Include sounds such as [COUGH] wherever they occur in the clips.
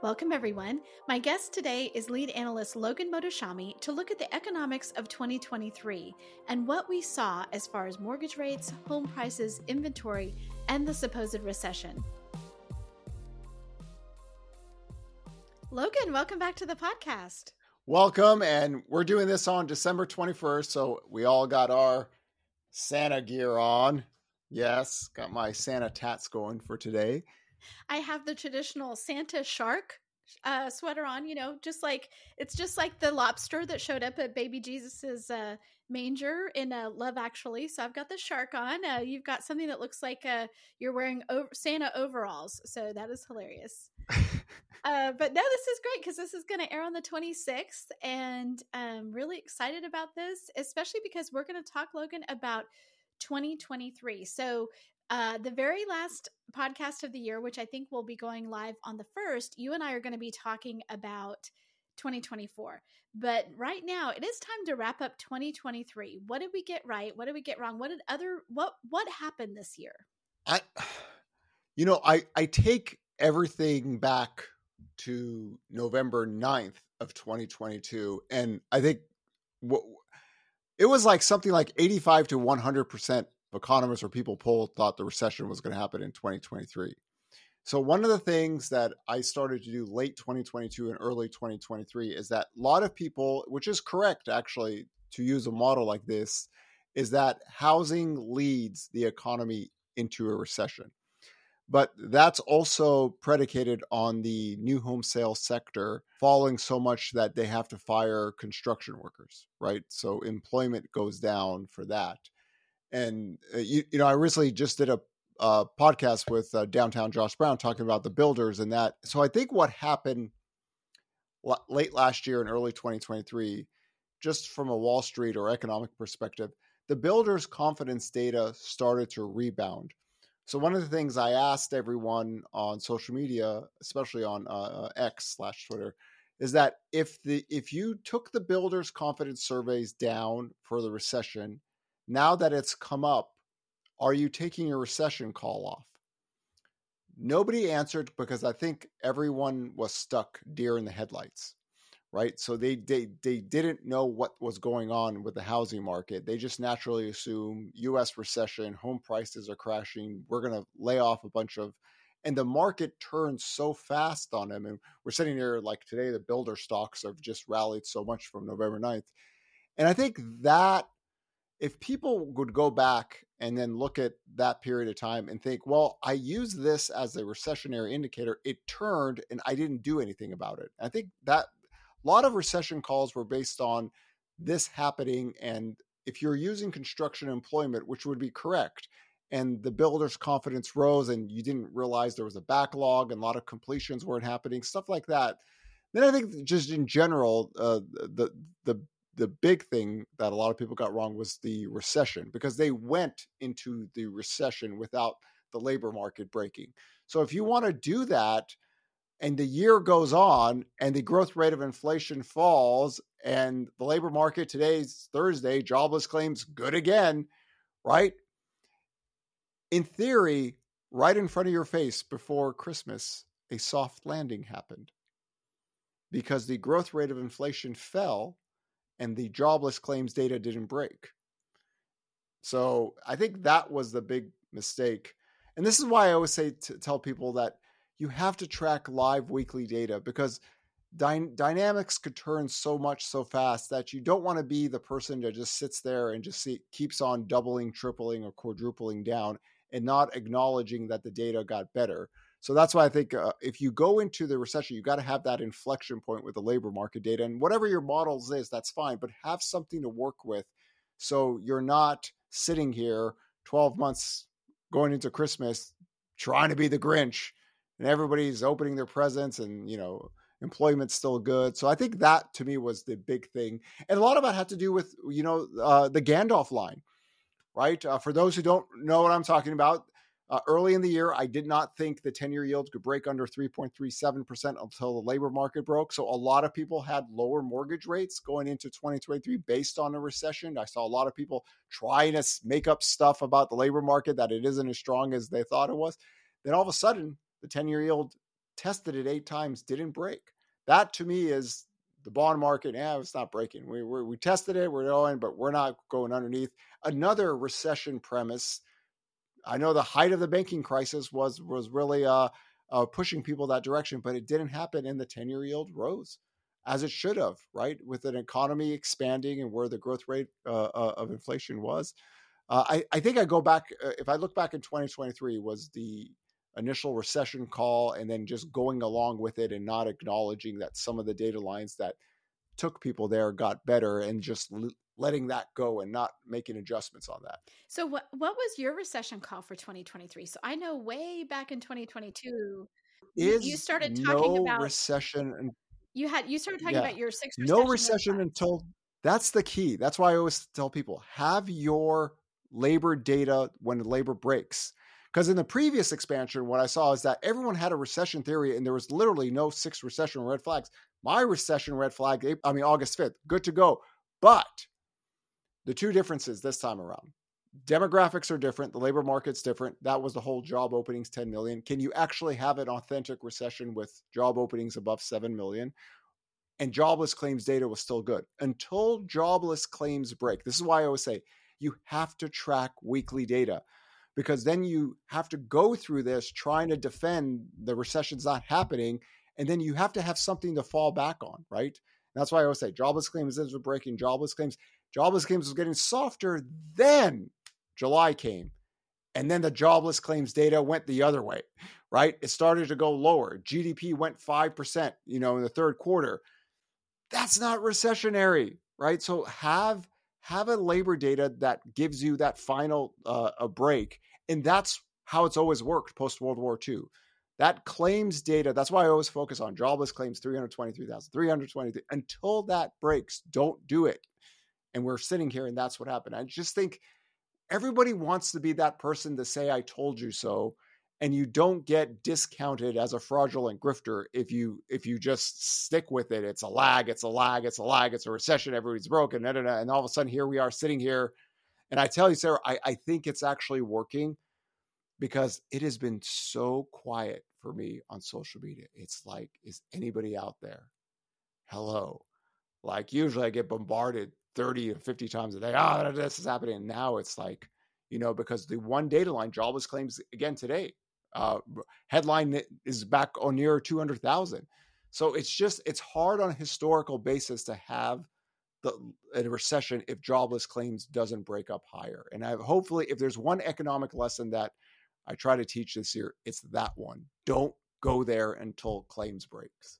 Welcome, everyone. My guest today is lead analyst Logan Mohtashami to look at the economics of 2023 and what we saw as far as mortgage rates, home prices, inventory, and the supposed recession. Logan, welcome back to the podcast. Welcome. And we're doing this on December 21st. So we all got our Santa gear on. Yes, got my Santa tats going for today. I have the traditional Santa shark uh, sweater on, you know, just like it's just like the lobster that showed up at baby Jesus's uh, manger in uh, Love Actually. So I've got the shark on. Uh, you've got something that looks like uh, you're wearing over- Santa overalls. So that is hilarious. [LAUGHS] uh, but no, this is great because this is going to air on the 26th. And I'm really excited about this, especially because we're going to talk, Logan, about 2023. So uh, the very last podcast of the year, which I think will be going live on the first, you and I are going to be talking about 2024. But right now, it is time to wrap up 2023. What did we get right? What did we get wrong? What did other what what happened this year? I you know, I I take everything back to November 9th of 2022 and I think what it was like something like 85 to 100% economists or people polled thought the recession was going to happen in 2023. So one of the things that I started to do late 2022 and early 2023 is that a lot of people, which is correct actually to use a model like this, is that housing leads the economy into a recession. But that's also predicated on the new home sales sector falling so much that they have to fire construction workers, right? So employment goes down for that and uh, you, you know i recently just did a, a podcast with uh, downtown josh brown talking about the builders and that so i think what happened late last year and early 2023 just from a wall street or economic perspective the builders confidence data started to rebound. So one of the things i asked everyone on social media especially on uh, uh x slash twitter is that if the if you took the builders confidence surveys down for the recession now that it's come up, are you taking your recession call off? Nobody answered because I think everyone was stuck deer in the headlights, right? So they they they didn't know what was going on with the housing market. They just naturally assume U.S. recession, home prices are crashing. We're going to lay off a bunch of, and the market turns so fast on them. And we're sitting here like today, the builder stocks have just rallied so much from November 9th. And I think that if people would go back and then look at that period of time and think, well, I used this as a recessionary indicator, it turned and I didn't do anything about it. I think that a lot of recession calls were based on this happening. And if you're using construction employment, which would be correct, and the builder's confidence rose and you didn't realize there was a backlog and a lot of completions weren't happening, stuff like that. Then I think just in general, uh, the the the big thing that a lot of people got wrong was the recession because they went into the recession without the labor market breaking. So if you want to do that and the year goes on and the growth rate of inflation falls and the labor market today's Thursday, jobless claims good again, right? In theory, right in front of your face before Christmas, a soft landing happened because the growth rate of inflation fell and the jobless claims data didn't break. So I think that was the big mistake. And this is why I always say to tell people that you have to track live weekly data because dy- dynamics could turn so much so fast that you don't want to be the person that just sits there and just see, keeps on doubling, tripling, or quadrupling down and not acknowledging that the data got better. So that's why I think uh, if you go into the recession, you got to have that inflection point with the labor market data. And whatever your models is, that's fine, but have something to work with. So you're not sitting here 12 months going into Christmas trying to be the Grinch and everybody's opening their presents and, you know, employment's still good. So I think that to me was the big thing. And a lot of that had to do with, you know, uh, the Gandalf line, right? Uh, for those who don't know what I'm talking about, Uh, early in the year, I did not think the 10 year yield could break under 3.37% until the labor market broke. So a lot of people had lower mortgage rates going into 2023 based on a recession. I saw a lot of people trying to make up stuff about the labor market that it isn't as strong as they thought it was. Then all of a sudden, the 10 year yield tested it eight times, didn't break. That to me is the bond market. Yeah, it's not breaking. We, we, we tested it, we're going, but we're not going underneath. Another recession premise I know the height of the banking crisis was was really uh, uh, pushing people that direction, but it didn't happen, and the ten year yield rose as it should have, right? With an economy expanding and where the growth rate uh, uh of inflation was. Uh, I, I think I go back uh, if I look back in 2023 was the initial recession call and then just going along with it and not acknowledging that some of the data lines that took people there got better and just letting that go and not making adjustments on that. So what what was your recession call for 2023? So I know way back in 2022 Is you started talking no about recession and you had you started talking yeah, about your six no recession until that's the key. That's why I always tell people have your labor data when labor breaks. Because in the previous expansion, what I saw is that everyone had a recession theory and there was literally no six recession red flags. My recession red flag, I mean, August 5th, good to go. But the two differences this time around. Demographics are different the labor market's different that was the whole job openings 10 million. Can you actually have an authentic recession with job openings above 7 million? And jobless claims data was still good. Until jobless claims break this is why i always say you have to track weekly data because then you have to go through this trying to defend the recession's not happening and then you have to have something to fall back on right? That's why i always say jobless claims is breaking jobless claims Jobless claims was getting softer. Then July came. And then the jobless claims data went the other way, right? It started to go lower. GDP went 5%, you know, in the third quarter. That's not recessionary, right? So have have a labor data that gives you that final uh, a break. And that's how it's always worked post World War II. That claims data, that's why I always focus on jobless claims 323,000, 323. Until that breaks, don't do it and we're sitting here and that's what happened. I just think everybody wants to be that person to say I told you so and you don't get discounted as a fraudulent grifter if you if you just stick with it. It's a lag, it's a lag, it's a lag, it's a recession, everybody's broken, da, da, da, and all of a sudden here we are sitting here. And I tell you, Sarah, I, I think it's actually working because it has been so quiet for me on social media. It's like, is anybody out there? Hello. Like usually I get bombarded 30 or 50 times a day. Ah, oh, this is happening. And now it's like, you know, because the one data line, jobless claims again today, uh, headline is back on near 200,000. So it's just, it's hard on a historical basis to have the a recession if jobless claims doesn't break up higher. And I hopefully, if there's one economic lesson that I try to teach this year, it's that one. Don't go there until claims breaks.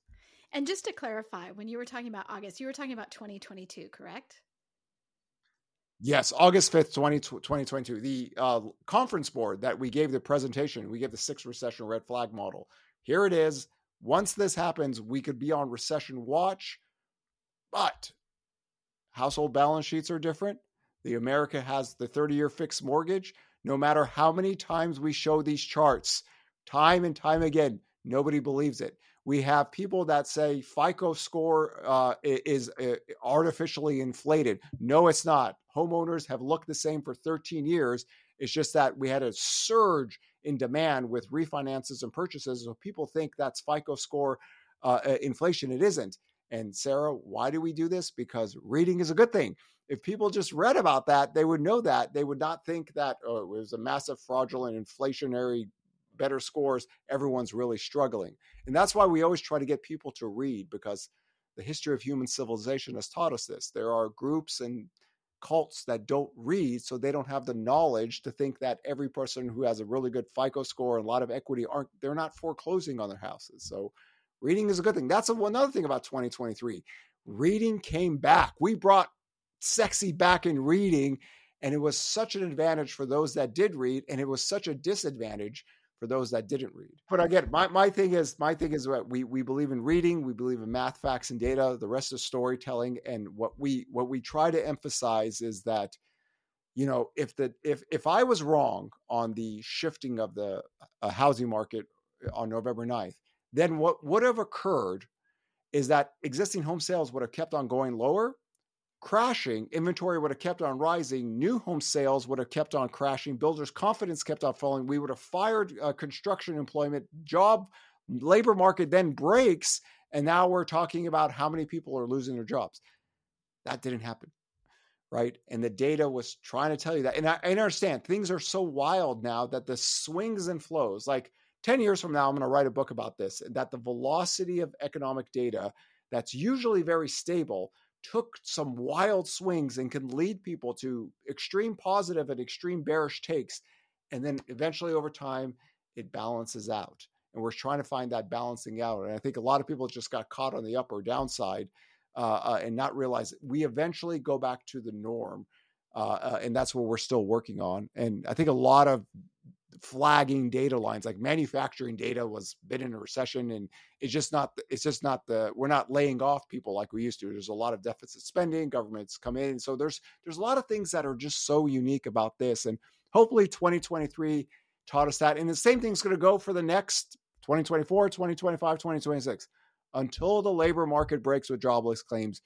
And just to clarify, when you were talking about August, you were talking about 2022, correct? Yes, August 5th, 20, 2022. The uh, conference board that we gave the presentation, we gave the six recession red flag model. Here it is. Once this happens, we could be on recession watch, but household balance sheets are different. The America has the 30 year fixed mortgage. No matter how many times we show these charts, time and time again, nobody believes it. We have people that say FICO score uh, is uh, artificially inflated. No, it's not. Homeowners have looked the same for 13 years. It's just that we had a surge in demand with refinances and purchases. So people think that's FICO score uh, uh, inflation. It isn't. And Sarah, why do we do this? Because reading is a good thing. If people just read about that, they would know that. They would not think that oh, it was a massive fraudulent inflationary better scores, everyone's really struggling. And that's why we always try to get people to read because the history of human civilization has taught us this. There are groups and cults that don't read, so they don't have the knowledge to think that every person who has a really good FICO score and a lot of equity aren't they're not foreclosing on their houses. So reading is a good thing. That's another thing about 2023. Reading came back. We brought sexy back in reading, and it was such an advantage for those that did read, and it was such a disadvantage for those that didn't read. But again, my, my thing is my thing is what we we believe in reading, we believe in math, facts, and data. The rest is storytelling. And what we what we try to emphasize is that you know, if the if if I was wrong on the shifting of the uh, housing market uh, on November 9th, then what would have occurred is that existing home sales would have kept on going lower, crashing, inventory would have kept on rising, new home sales would have kept on crashing, builders' confidence kept on falling. We would have fired uh, construction employment, job labor market then breaks, and now we're talking about how many people are losing their jobs. That didn't happen. Right. And the data was trying to tell you that. And I, I understand things are so wild now that the swings and flows, like 10 years from now, I'm going to write a book about this that the velocity of economic data that's usually very stable took some wild swings and can lead people to extreme positive and extreme bearish takes. And then eventually over time, it balances out. And we're trying to find that balancing out. And I think a lot of people just got caught on the up or downside uh, uh, and not realize we eventually go back to the norm. Uh, uh and that's what we're still working on. And I think a lot of flagging data lines like manufacturing data was been in a recession and it's just not it's just not the we're not laying off people like we used to. There's a lot of deficit spending governments come in so there's there's a lot of things that are just so unique about this and hopefully 2023 taught us that and the same thing's going to go for the next 2024 2025 2026 until the labor market breaks with jobless claims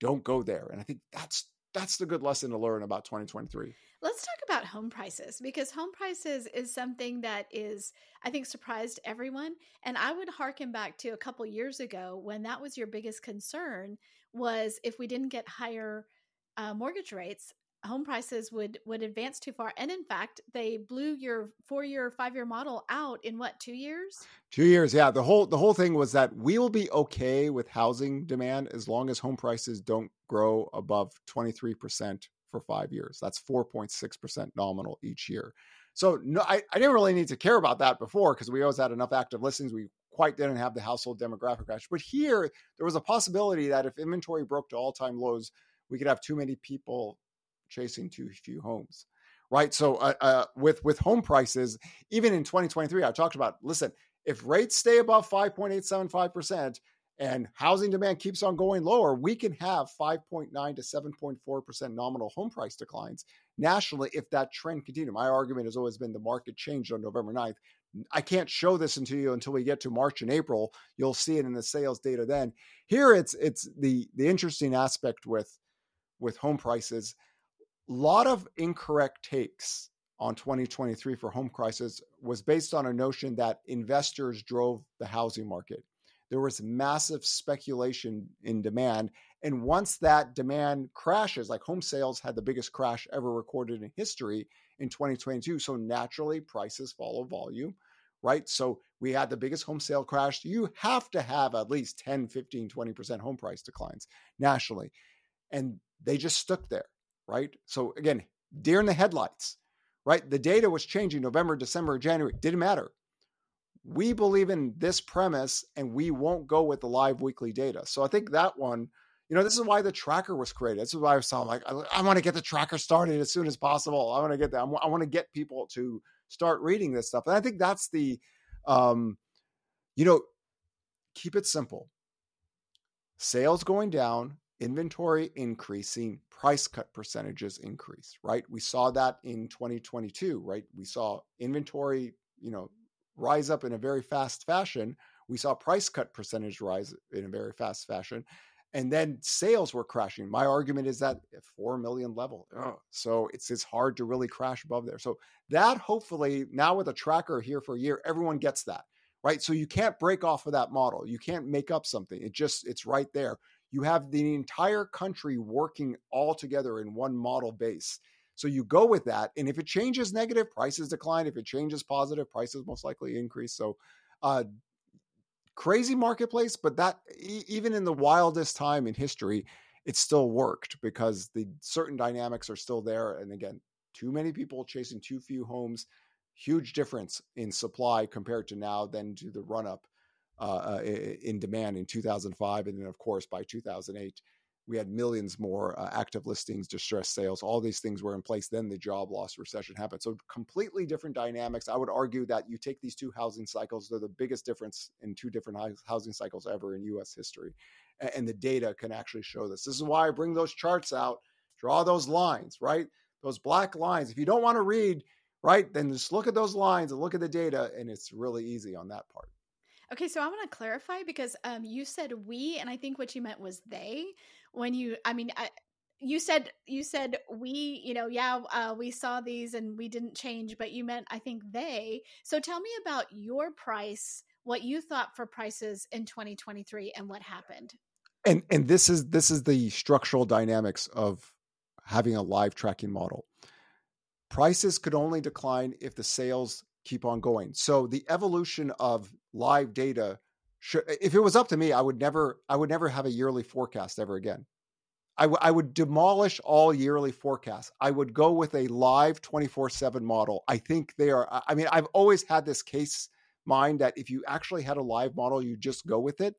don't go there and i think that's that's the good lesson to learn about 2023 Let's talk about home prices because home prices is something that is, I think, surprised everyone. And I would harken back to a couple years ago when that was your biggest concern was if we didn't get higher uh, mortgage rates, home prices would would advance too far. And in fact, they blew your four year, five year model out in what two years? Two years, yeah. The whole the whole thing was that we will be okay with housing demand as long as home prices don't grow above twenty three percent for five years. That's 4.6% nominal each year. So no, I, I didn't really need to care about that before because we always had enough active listings. We quite didn't have the household demographic crash. But here, there was a possibility that if inventory broke to all time lows, we could have too many people chasing too few homes. Right. So uh, uh, with with home prices, even in 2023, I talked about listen, if rates stay above 5.875 percent, and housing demand keeps on going lower, we can have 5.9 to 7.4% nominal home price declines nationally if that trend continues. My argument has always been the market changed on November 9th. I can't show this to you until we get to March and April. You'll see it in the sales data then. Here it's it's the the interesting aspect with with home prices. A lot of incorrect takes on 2023 for home prices was based on a notion that investors drove the housing market there was massive speculation in demand. And once that demand crashes, like home sales had the biggest crash ever recorded in history in 2022. So naturally, prices follow volume, right? So we had the biggest home sale crash. You have to have at least 10, 15, 20% home price declines nationally. And they just stuck there, right? So again, deer in the headlights, right? The data was changing November, December, January, didn't matter we believe in this premise and we won't go with the live weekly data. So I think that one, you know, this is why the tracker was created. This is why I was like, I, I want to get the tracker started as soon as possible. I want to get that. I want to get people to start reading this stuff. And I think that's the, um, you know, keep it simple. Sales going down, inventory increasing, price cut percentages increase, right? We saw that in 2022, right? We saw inventory, you know, rise up in a very fast fashion. We saw price cut percentage rise in a very fast fashion. And then sales were crashing. My argument is that 4 million level. Ugh. So it's it's hard to really crash above there. So that hopefully now with a tracker here for a year, everyone gets that. Right. So you can't break off of that model. You can't make up something. It just it's right there. You have the entire country working all together in one model base. So you go with that. And if it changes negative, prices decline. If it changes positive, prices most likely increase. So, uh, crazy marketplace, but that even in the wildest time in history, it still worked because the certain dynamics are still there. And again, too many people chasing too few homes, huge difference in supply compared to now than to the run up uh, uh in demand in 2005. And then, of course, by 2008, we had millions more uh, active listings, distressed sales. All these things were in place. Then the job loss recession happened. So completely different dynamics. I would argue that you take these two housing cycles; they're the biggest difference in two different housing cycles ever in U.S. history, and the data can actually show this. This is why I bring those charts out, draw those lines. Right, those black lines. If you don't want to read, right, then just look at those lines and look at the data, and it's really easy on that part. Okay, so I want to clarify because um, you said we, and I think what you meant was they. When you, I mean, I, you said you said we, you know, yeah, uh, we saw these and we didn't change, but you meant I think they. So tell me about your price, what you thought for prices in 2023, and what happened. And and this is this is the structural dynamics of having a live tracking model. Prices could only decline if the sales keep on going. So the evolution of live data if it was up to me, I would never I would never have a yearly forecast ever again. I, w- I would demolish all yearly forecasts. I would go with a live 24 7 model. I think they are, I mean, I've always had this case mind that if you actually had a live model, you just go with it.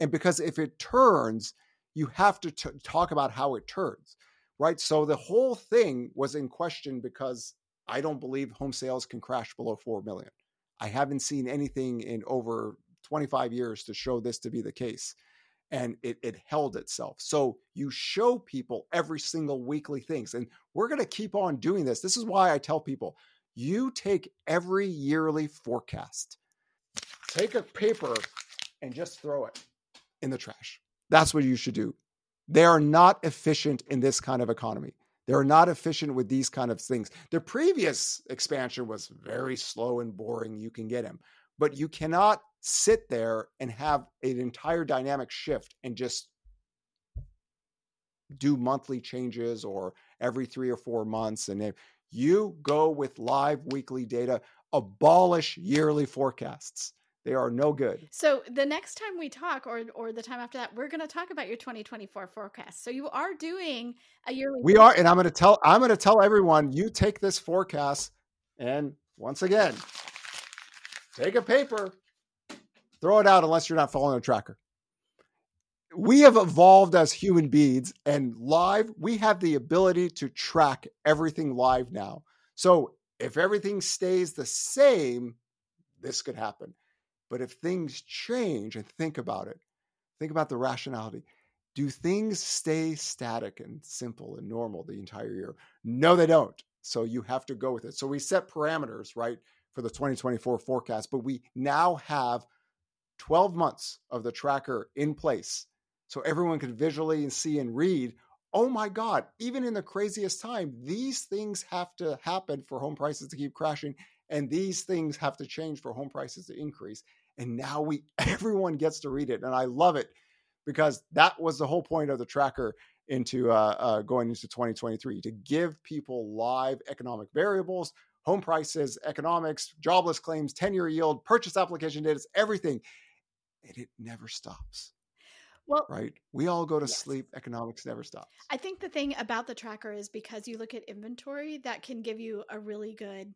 And because if it turns, you have to t- talk about how it turns right? So the whole thing was in question because I don't believe home sales can crash below 4 million. I haven't seen anything in over 25 years to show this to be the case. And it, it held itself. So you show people every single weekly things. And we're going to keep on doing this. This is why I tell people you take every yearly forecast, take a paper and just throw it in the trash. That's what you should do. They are not efficient in this kind of economy. They're not efficient with these kind of things. The previous expansion was very slow and boring. You can get them, but you cannot sit there and have an entire dynamic shift and just do monthly changes or every three or four months. And if you go with live weekly data, abolish yearly forecasts. They are no good. So the next time we talk, or or the time after that, we're going to talk about your 2024 forecast. So you are doing a yearly. We forecast. are, and I'm going to tell I'm going to tell everyone you take this forecast, and once again, take a paper, throw it out unless you're not following a tracker. We have evolved as human beings, and live, we have the ability to track everything live now. So if everything stays the same, this could happen. But if things change and think about it, think about the rationality. Do things stay static and simple and normal the entire year? No, they don't. So you have to go with it. So we set parameters, right, for the 2024 forecast, but we now have 12 months of the tracker in place. So everyone could visually see and read, oh my God, even in the craziest time, these things have to happen for home prices to keep crashing. And these things have to change for home prices to increase. And now we [LAUGHS] everyone gets to read it. And I love it because that was the whole point of the tracker into uh, uh, going into 2023 to give people live economic variables, home prices, economics, jobless claims, 10 year yield, purchase application data, everything. And it never stops. Well, right. We all go to yes. sleep. Economics never stops. I think the thing about the tracker is because you look at inventory, that can give you a really good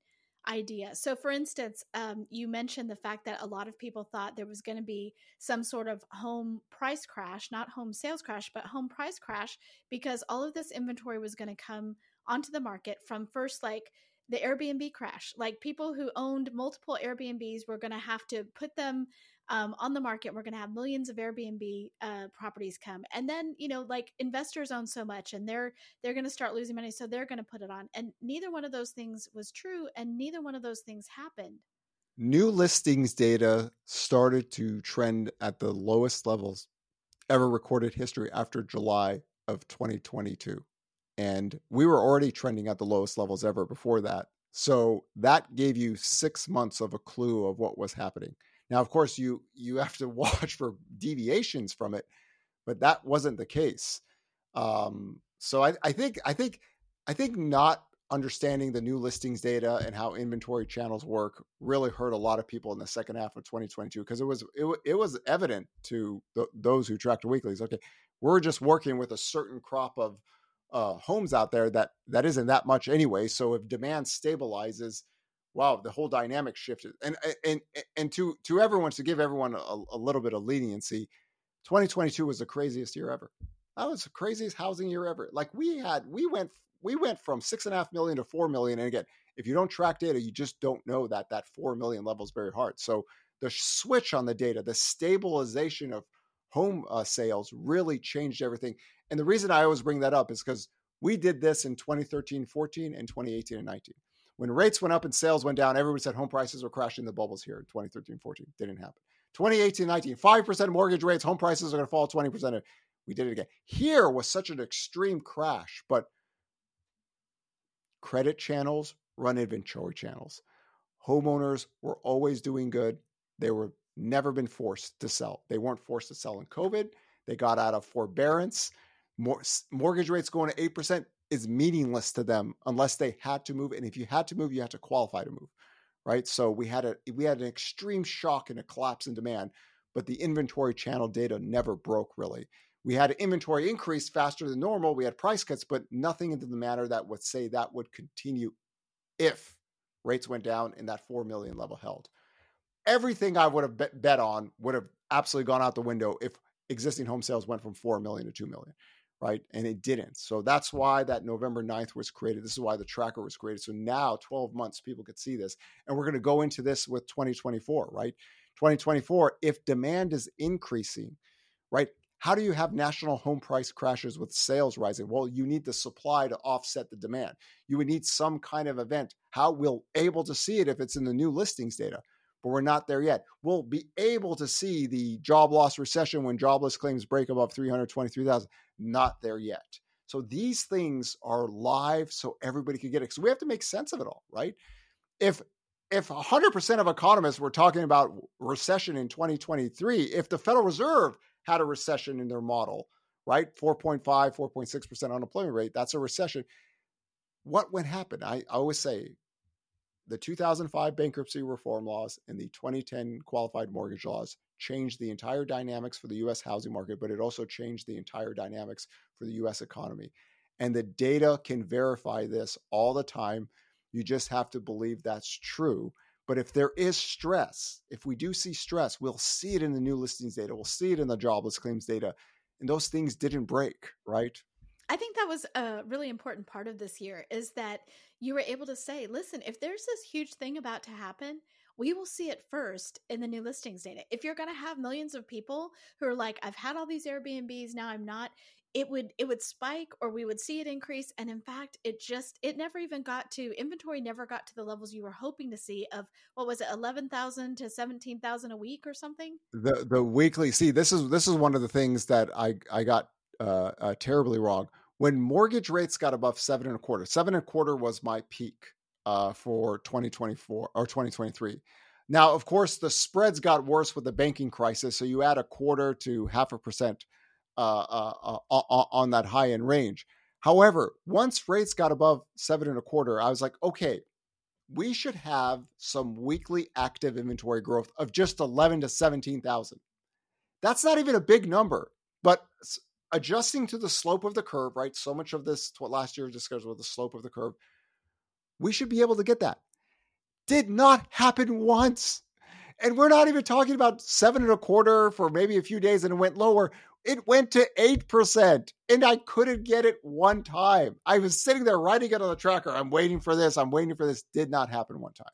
idea. So, for instance, um, you mentioned the fact that a lot of people thought there was going to be some sort of home price crash, not home sales crash, but home price crash, because all of this inventory was going to come onto the market from first, like the Airbnb crash. Like people who owned multiple Airbnbs were going to have to put them um, on the market. We're going to have millions of Airbnb uh, properties come, and then you know, like investors own so much, and they're they're going to start losing money, so they're going to put it on. And neither one of those things was true, and neither one of those things happened. New listings data started to trend at the lowest levels ever recorded history after July of 2022. And we were already trending at the lowest levels ever before that. So that gave you six months of a clue of what was happening. Now, of course, you you have to [LAUGHS] watch for deviations from it, but that wasn't the case. Um, so I, I think I think I think not understanding the new listings data and how inventory channels work really hurt a lot of people in the second half of 2022 because it was it, it was evident to those who tracked weeklies. Okay, we're just working with a certain crop of uh, homes out there that that isn't that much anyway. So if demand stabilizes, wow, the whole dynamic shifted. And and and to to everyone to give everyone a, a little bit of leniency, 2022 was the craziest year ever. That was the craziest housing year ever. Like we had, we went we went from six and a half million to four million. And again, if you don't track data, you just don't know that that four million level is very hard. So the switch on the data, the stabilization of home uh, sales really changed everything. And the reason I always bring that up is because We did this in 2013, 14, and 2018 and 19. When rates went up and sales went down, everybody said home prices were crashing. The bubbles here in 2013, 14 didn't happen. 2018, 19, 5% mortgage rates, home prices are going to fall 20%. We did it again. Here was such an extreme crash, but credit channels run inventory channels. Homeowners were always doing good. They were never been forced to sell. They weren't forced to sell in COVID. They got out of forbearance. Mortgage rates going to 8% is meaningless to them unless they had to move. And if you had to move, you had to qualify to move. Right. So we had a we had an extreme shock and a collapse in demand, but the inventory channel data never broke really. We had inventory increase faster than normal. We had price cuts, but nothing into the matter that would say that would continue if rates went down and that 4 million level held. Everything I would have bet on would have absolutely gone out the window if existing home sales went from 4 million to 2 million, right? And it didn't. So that's why that November 9th was created. This is why the tracker was created. So now, 12 months, people could see this. And we're going to go into this with 2024, right? 2024, if demand is increasing, right? How do you have national home price crashes with sales rising? Well, you need the supply to offset the demand. You would need some kind of event. How we'll able to see it if it's in the new listings data, but we're not there yet. We'll be able to see the job loss recession when jobless claims break above 323,000. Not there yet. So these things are live so everybody can get it. So we have to make sense of it all, right? If if 100% of economists were talking about recession in 2023, if the Federal Reserve had a recession in their model, right? 4.5, 4.6% unemployment rate. That's a recession. What would happen? I, I always say the 2005 bankruptcy reform laws and the 2010 qualified mortgage laws changed the entire dynamics for the US housing market, but it also changed the entire dynamics for the US economy. And the data can verify this all the time. You just have to believe that's true. But if there is stress, if we do see stress, we'll see it in the new listings data, we'll see it in the jobless claims data. And those things didn't break, right? I think that was a really important part of this year is that you were able to say, listen, if there's this huge thing about to happen, we will see it first in the new listings data. If you're going to have millions of people who are like, I've had all these Airbnbs, now I'm not, it would it would spike or we would see it increase. And in fact it just it never even got to inventory never got to the levels you were hoping to see of what was it 11,000 to 17,000 a week or something? The the weekly see this is this is one of the things that I I got uh, uh terribly wrong. When mortgage rates got above seven and a quarter seven and a quarter was my peak uh for 2024 or 2023 now of course the spreads got worse with the banking crisis so you add a quarter to half a percent uh, uh, uh, on that high end range. However, once rates got above seven and a quarter, I was like, okay, we should have some weekly active inventory growth of just 11 to 17,000. That's not even a big number, but adjusting to the slope of the curve, right? So much of this, what last year discussed with the slope of the curve, we should be able to get that. Did not happen once. And we're not even talking about seven and a quarter for maybe a few days and it went lower. It went to 8%, and I couldn't get it one time. I was sitting there writing it on the tracker. I'm waiting for this. I'm waiting for this. Did not happen one time.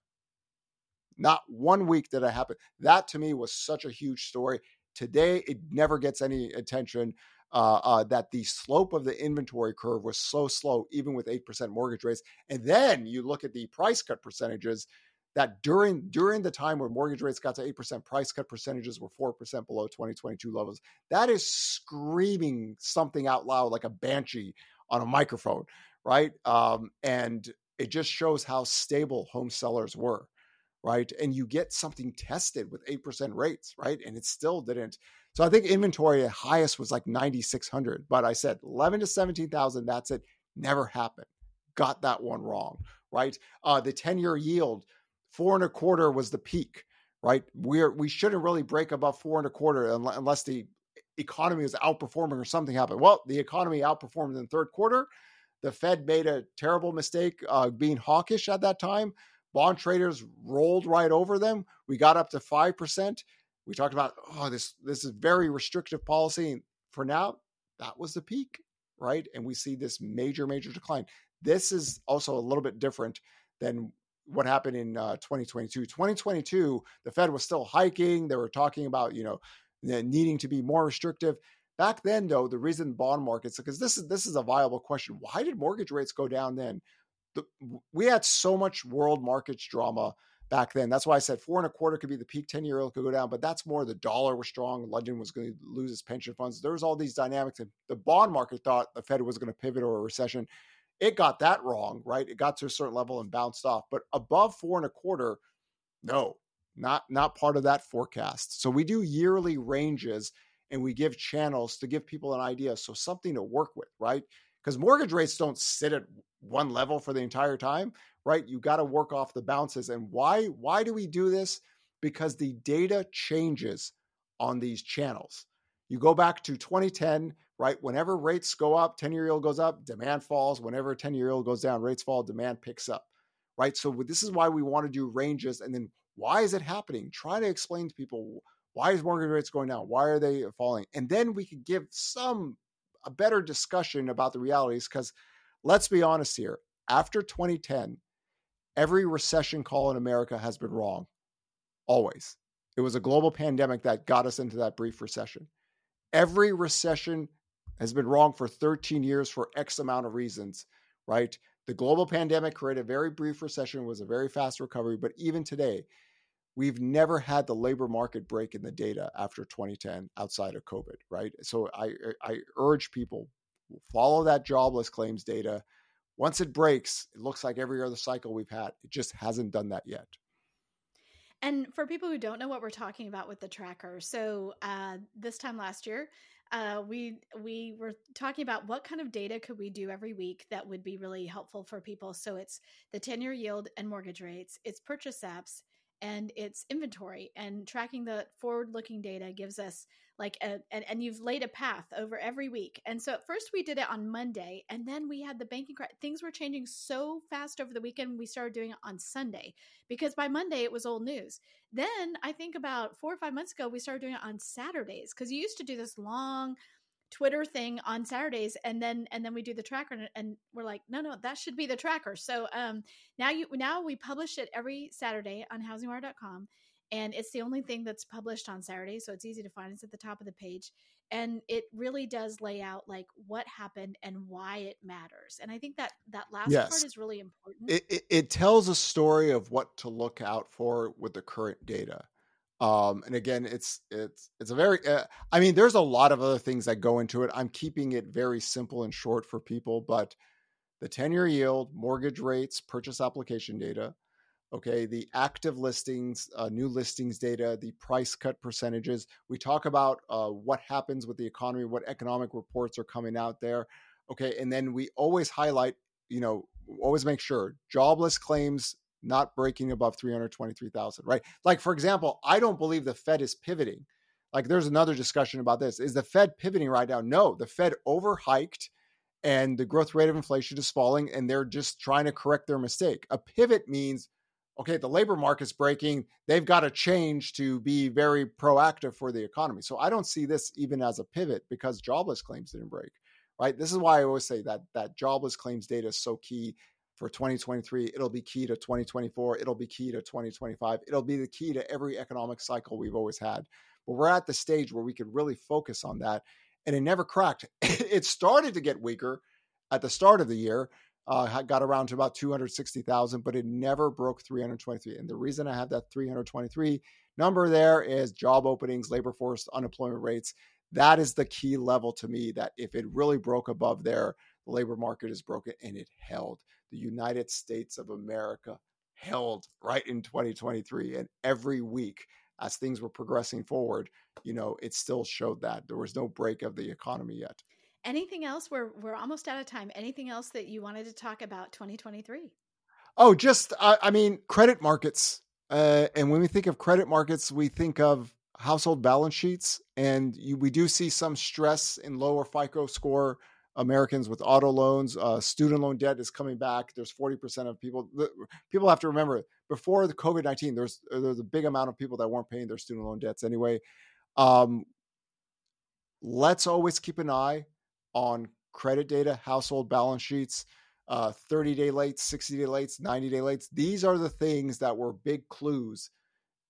Not one week did it happen. That to me was such a huge story. Today, it never gets any attention. Uh, uh, that the slope of the inventory curve was so slow, even with 8% mortgage rates. And then you look at the price cut percentages that during during the time where mortgage rates got to 8%, price cut percentages were 4% below 2022 levels. That is screaming something out loud like a banshee on a microphone, right? Um, and it just shows how stable home sellers were, right? And you get something tested with 8% rates, right? And it still didn't. So I think inventory at highest was like 9,600, but I said 11 to 17,000, that's it. Never happened. Got that one wrong, right? Uh, the 10 year yield four and a quarter was the peak, right? We're we shouldn't really break above four and a quarter unless the economy is outperforming or something happened. Well, the economy outperformed in the third quarter. The Fed made a terrible mistake uh, being hawkish at that time. Bond traders rolled right over them. We got up to five percent. We talked about oh this this is very restrictive policy. and For now, that was the peak, right? And we see this major major decline. This is also a little bit different than what happened in uh, 2022. 2022, the Fed was still hiking. They were talking about, you know, needing to be more restrictive. Back then, though, the reason bond markets because this is this is a viable question. Why did mortgage rates go down then? The, we had so much world markets drama back then. That's why I said four and a quarter could be the peak. Ten year yield could go down, but that's more the dollar was strong. London was going to lose its pension funds. There was all these dynamics, and the bond market thought the Fed was going to pivot or a recession. It got that wrong, right? It got to a certain level and bounced off. But above four and a quarter, no, not not part of that forecast. So we do yearly ranges and we give channels to give people an idea. So something to work with, right? Because mortgage rates don't sit at one level for the entire time, right? You got to work off the bounces. And why why do we do this? Because the data changes on these channels. You go back to 2010, right? Whenever rates go up, 10 year yield goes up, demand falls. Whenever 10 year yield goes down, rates fall, demand picks up, right? So this is why we want to do ranges. And then why is it happening? Try to explain to people why is mortgage rates going down? Why are they falling? And then we could give some a better discussion about the realities because let's be honest here. After 2010, every recession call in America has been wrong. Always. It was a global pandemic that got us into that brief recession. Every recession has been wrong for 13 years for X amount of reasons, right? The global pandemic created a very brief recession, was a very fast recovery, but even today, we've never had the labor market break in the data after 2010 outside of covid right so i i urge people follow that jobless claims data once it breaks it looks like every other cycle we've had it just hasn't done that yet and for people who don't know what we're talking about with the tracker so uh, this time last year uh, we we were talking about what kind of data could we do every week that would be really helpful for people. So it's the ten year yield and mortgage rates, it's purchase apps, and it's inventory and tracking the forward looking data gives us like a and, and you've laid a path over every week and so at first we did it on monday and then we had the banking crash things were changing so fast over the weekend we started doing it on sunday because by monday it was old news then i think about four or five months ago we started doing it on saturdays because you used to do this long Twitter thing on Saturdays and then and then we do the tracker and, and, we're like no no that should be the tracker. So um now you now we publish it every Saturday on housingwire.com and it's the only thing that's published on Saturday so it's easy to find it's at the top of the page and it really does lay out like what happened and why it matters. And I think that that last yes. part is really important. It, it, it tells a story of what to look out for with the current data um and again it's it's it's a very uh, i mean there's a lot of other things that go into it i'm keeping it very simple and short for people but the 10 year yield mortgage rates purchase application data okay the active listings uh, new listings data the price cut percentages we talk about uh, what happens with the economy what economic reports are coming out there okay and then we always highlight you know always make sure jobless claims not breaking above 323,000, right? Like, for example, I don't believe the Fed is pivoting. Like, there's another discussion about this. Is the Fed pivoting right now? No, the Fed overhiked and the growth rate of inflation is falling and they're just trying to correct their mistake. A pivot means, okay, the labor market's breaking. They've got to change to be very proactive for the economy. So I don't see this even as a pivot because jobless claims didn't break, right? This is why I always say that that jobless claims data is so key for 2023. It'll be key to 2024. It'll be key to 2025. It'll be the key to every economic cycle we've always had. But we're at the stage where we could really focus on that. And it never cracked. [LAUGHS] it started to get weaker at the start of the year. Uh, got around to about 260,000, but it never broke 323. And the reason I have that 323 number there is job openings, labor force, unemployment rates. That is the key level to me that if it really broke above there, the labor market is broken and it held the United States of America held right in 2023. And every week, as things were progressing forward, you know, it still showed that there was no break of the economy yet. Anything else? We're we're almost out of time. Anything else that you wanted to talk about 2023? Oh, just I mean, credit markets. Uh, and when we think of credit markets, we think of household balance sheets, and you, we do see some stress in lower FICO score Americans with auto loans. Uh, student loan debt is coming back. There's 40% of people. People have to remember before the COVID 19, there's there's a big amount of people that weren't paying their student loan debts anyway. Um, let's always keep an eye on credit data, household balance sheets, uh, 30 day late, 60 day late, 90 day late. These are the things that were big clues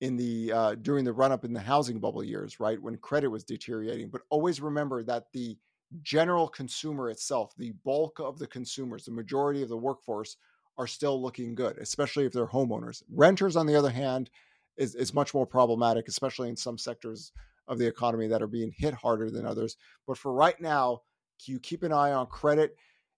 in the uh, during the run up in the housing bubble years, right when credit was deteriorating. But always remember that the general consumer itself, the bulk of the consumers, the majority of the workforce are still looking good, especially if they're homeowners. Renters, on the other hand, is, is much more problematic, especially in some sectors of the economy that are being hit harder than others. But for right now, you keep an eye on credit.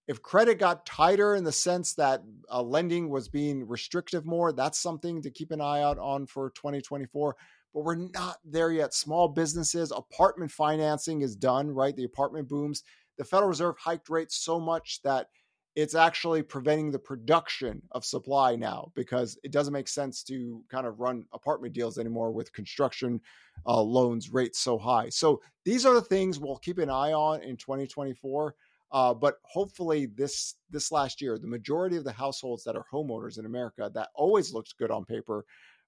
If credit got tighter in the sense that uh, lending was being restrictive more, that's something to keep an eye out on for 2024 but we're not there yet. Small businesses, apartment financing is done, right? The apartment booms. The Federal Reserve hiked rates so much that it's actually preventing the production of supply now because it doesn't make sense to kind of run apartment deals anymore with construction uh, loans rates so high. So these are the things we'll keep an eye on in 2024. Uh, but hopefully this this last year, the majority of the households that are homeowners in America that always looked good on paper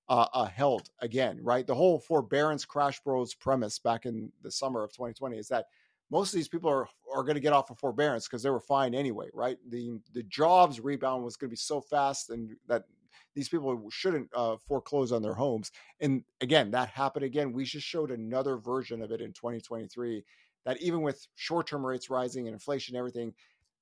uh, uh, held again, right? The whole forbearance crash bros premise back in the summer of 2020 is that most of these people are are going to get off of forbearance because they were fine anyway, right? The the jobs rebound was going to be so fast and that these people shouldn't uh, foreclose on their homes. And again, that happened again. We just showed another version of it in 2023 that even with short term rates rising and inflation and everything,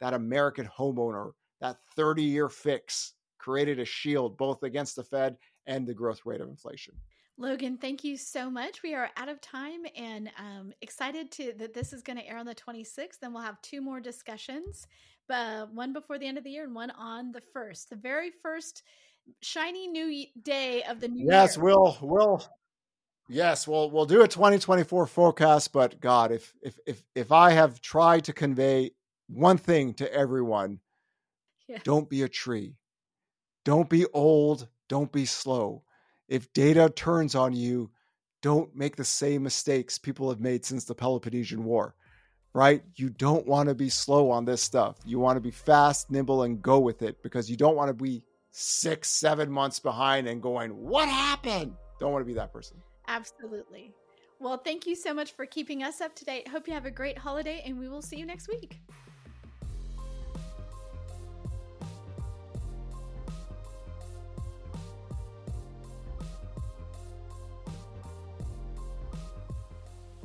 that American homeowner, that 30 year fix created a shield both against the Fed and the growth rate of inflation. Logan, thank you so much. We are out of time and um, excited to that this is going to air on the 26th. Then we'll have two more discussions, uh, one before the end of the year and one on the first, the very first shiny new day of the new yes, year. we'll we'll yes, we'll we'll do a 2024 forecast. But God, if if if if I have tried to convey one thing to everyone, yeah. don't be a tree, don't be old don't be slow. If data turns on you, don't make the same mistakes people have made since the Peloponnesian War, right? You don't want to be slow on this stuff. You want to be fast, nimble, and go with it because you don't want to be six, seven months behind and going, What happened? Don't want to be that person. Absolutely. Well, thank you so much for keeping us up to date. Hope you have a great holiday, and we will see you next week.